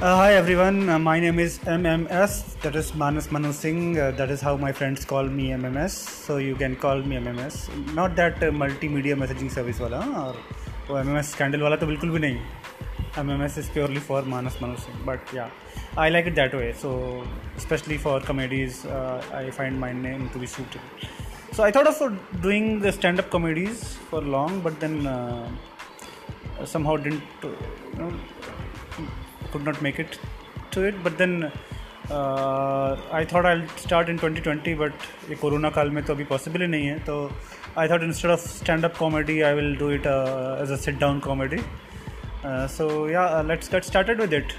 Uh, hi everyone, uh, my name is MMS, that is Manas Manu Singh, uh, that is how my friends call me MMS, so you can call me MMS. Not that uh, multimedia messaging service वाला और वो MMS scandal वाला तो बिल्कुल भी नहीं MMS is purely for Manas Manu Singh, but yeah, I like it that way. So especially for comedies, uh, I find my name to be suitable. So I thought of uh, doing the stand-up comedies for long, but then uh, somehow didn't, uh, you know, could not make it to it. But then I thought I start in in 2020 but ये corona काल में तो अभी possible ही नहीं है। तो I thought instead of stand up comedy I will do it as a sit down comedy so yeah let's get started with it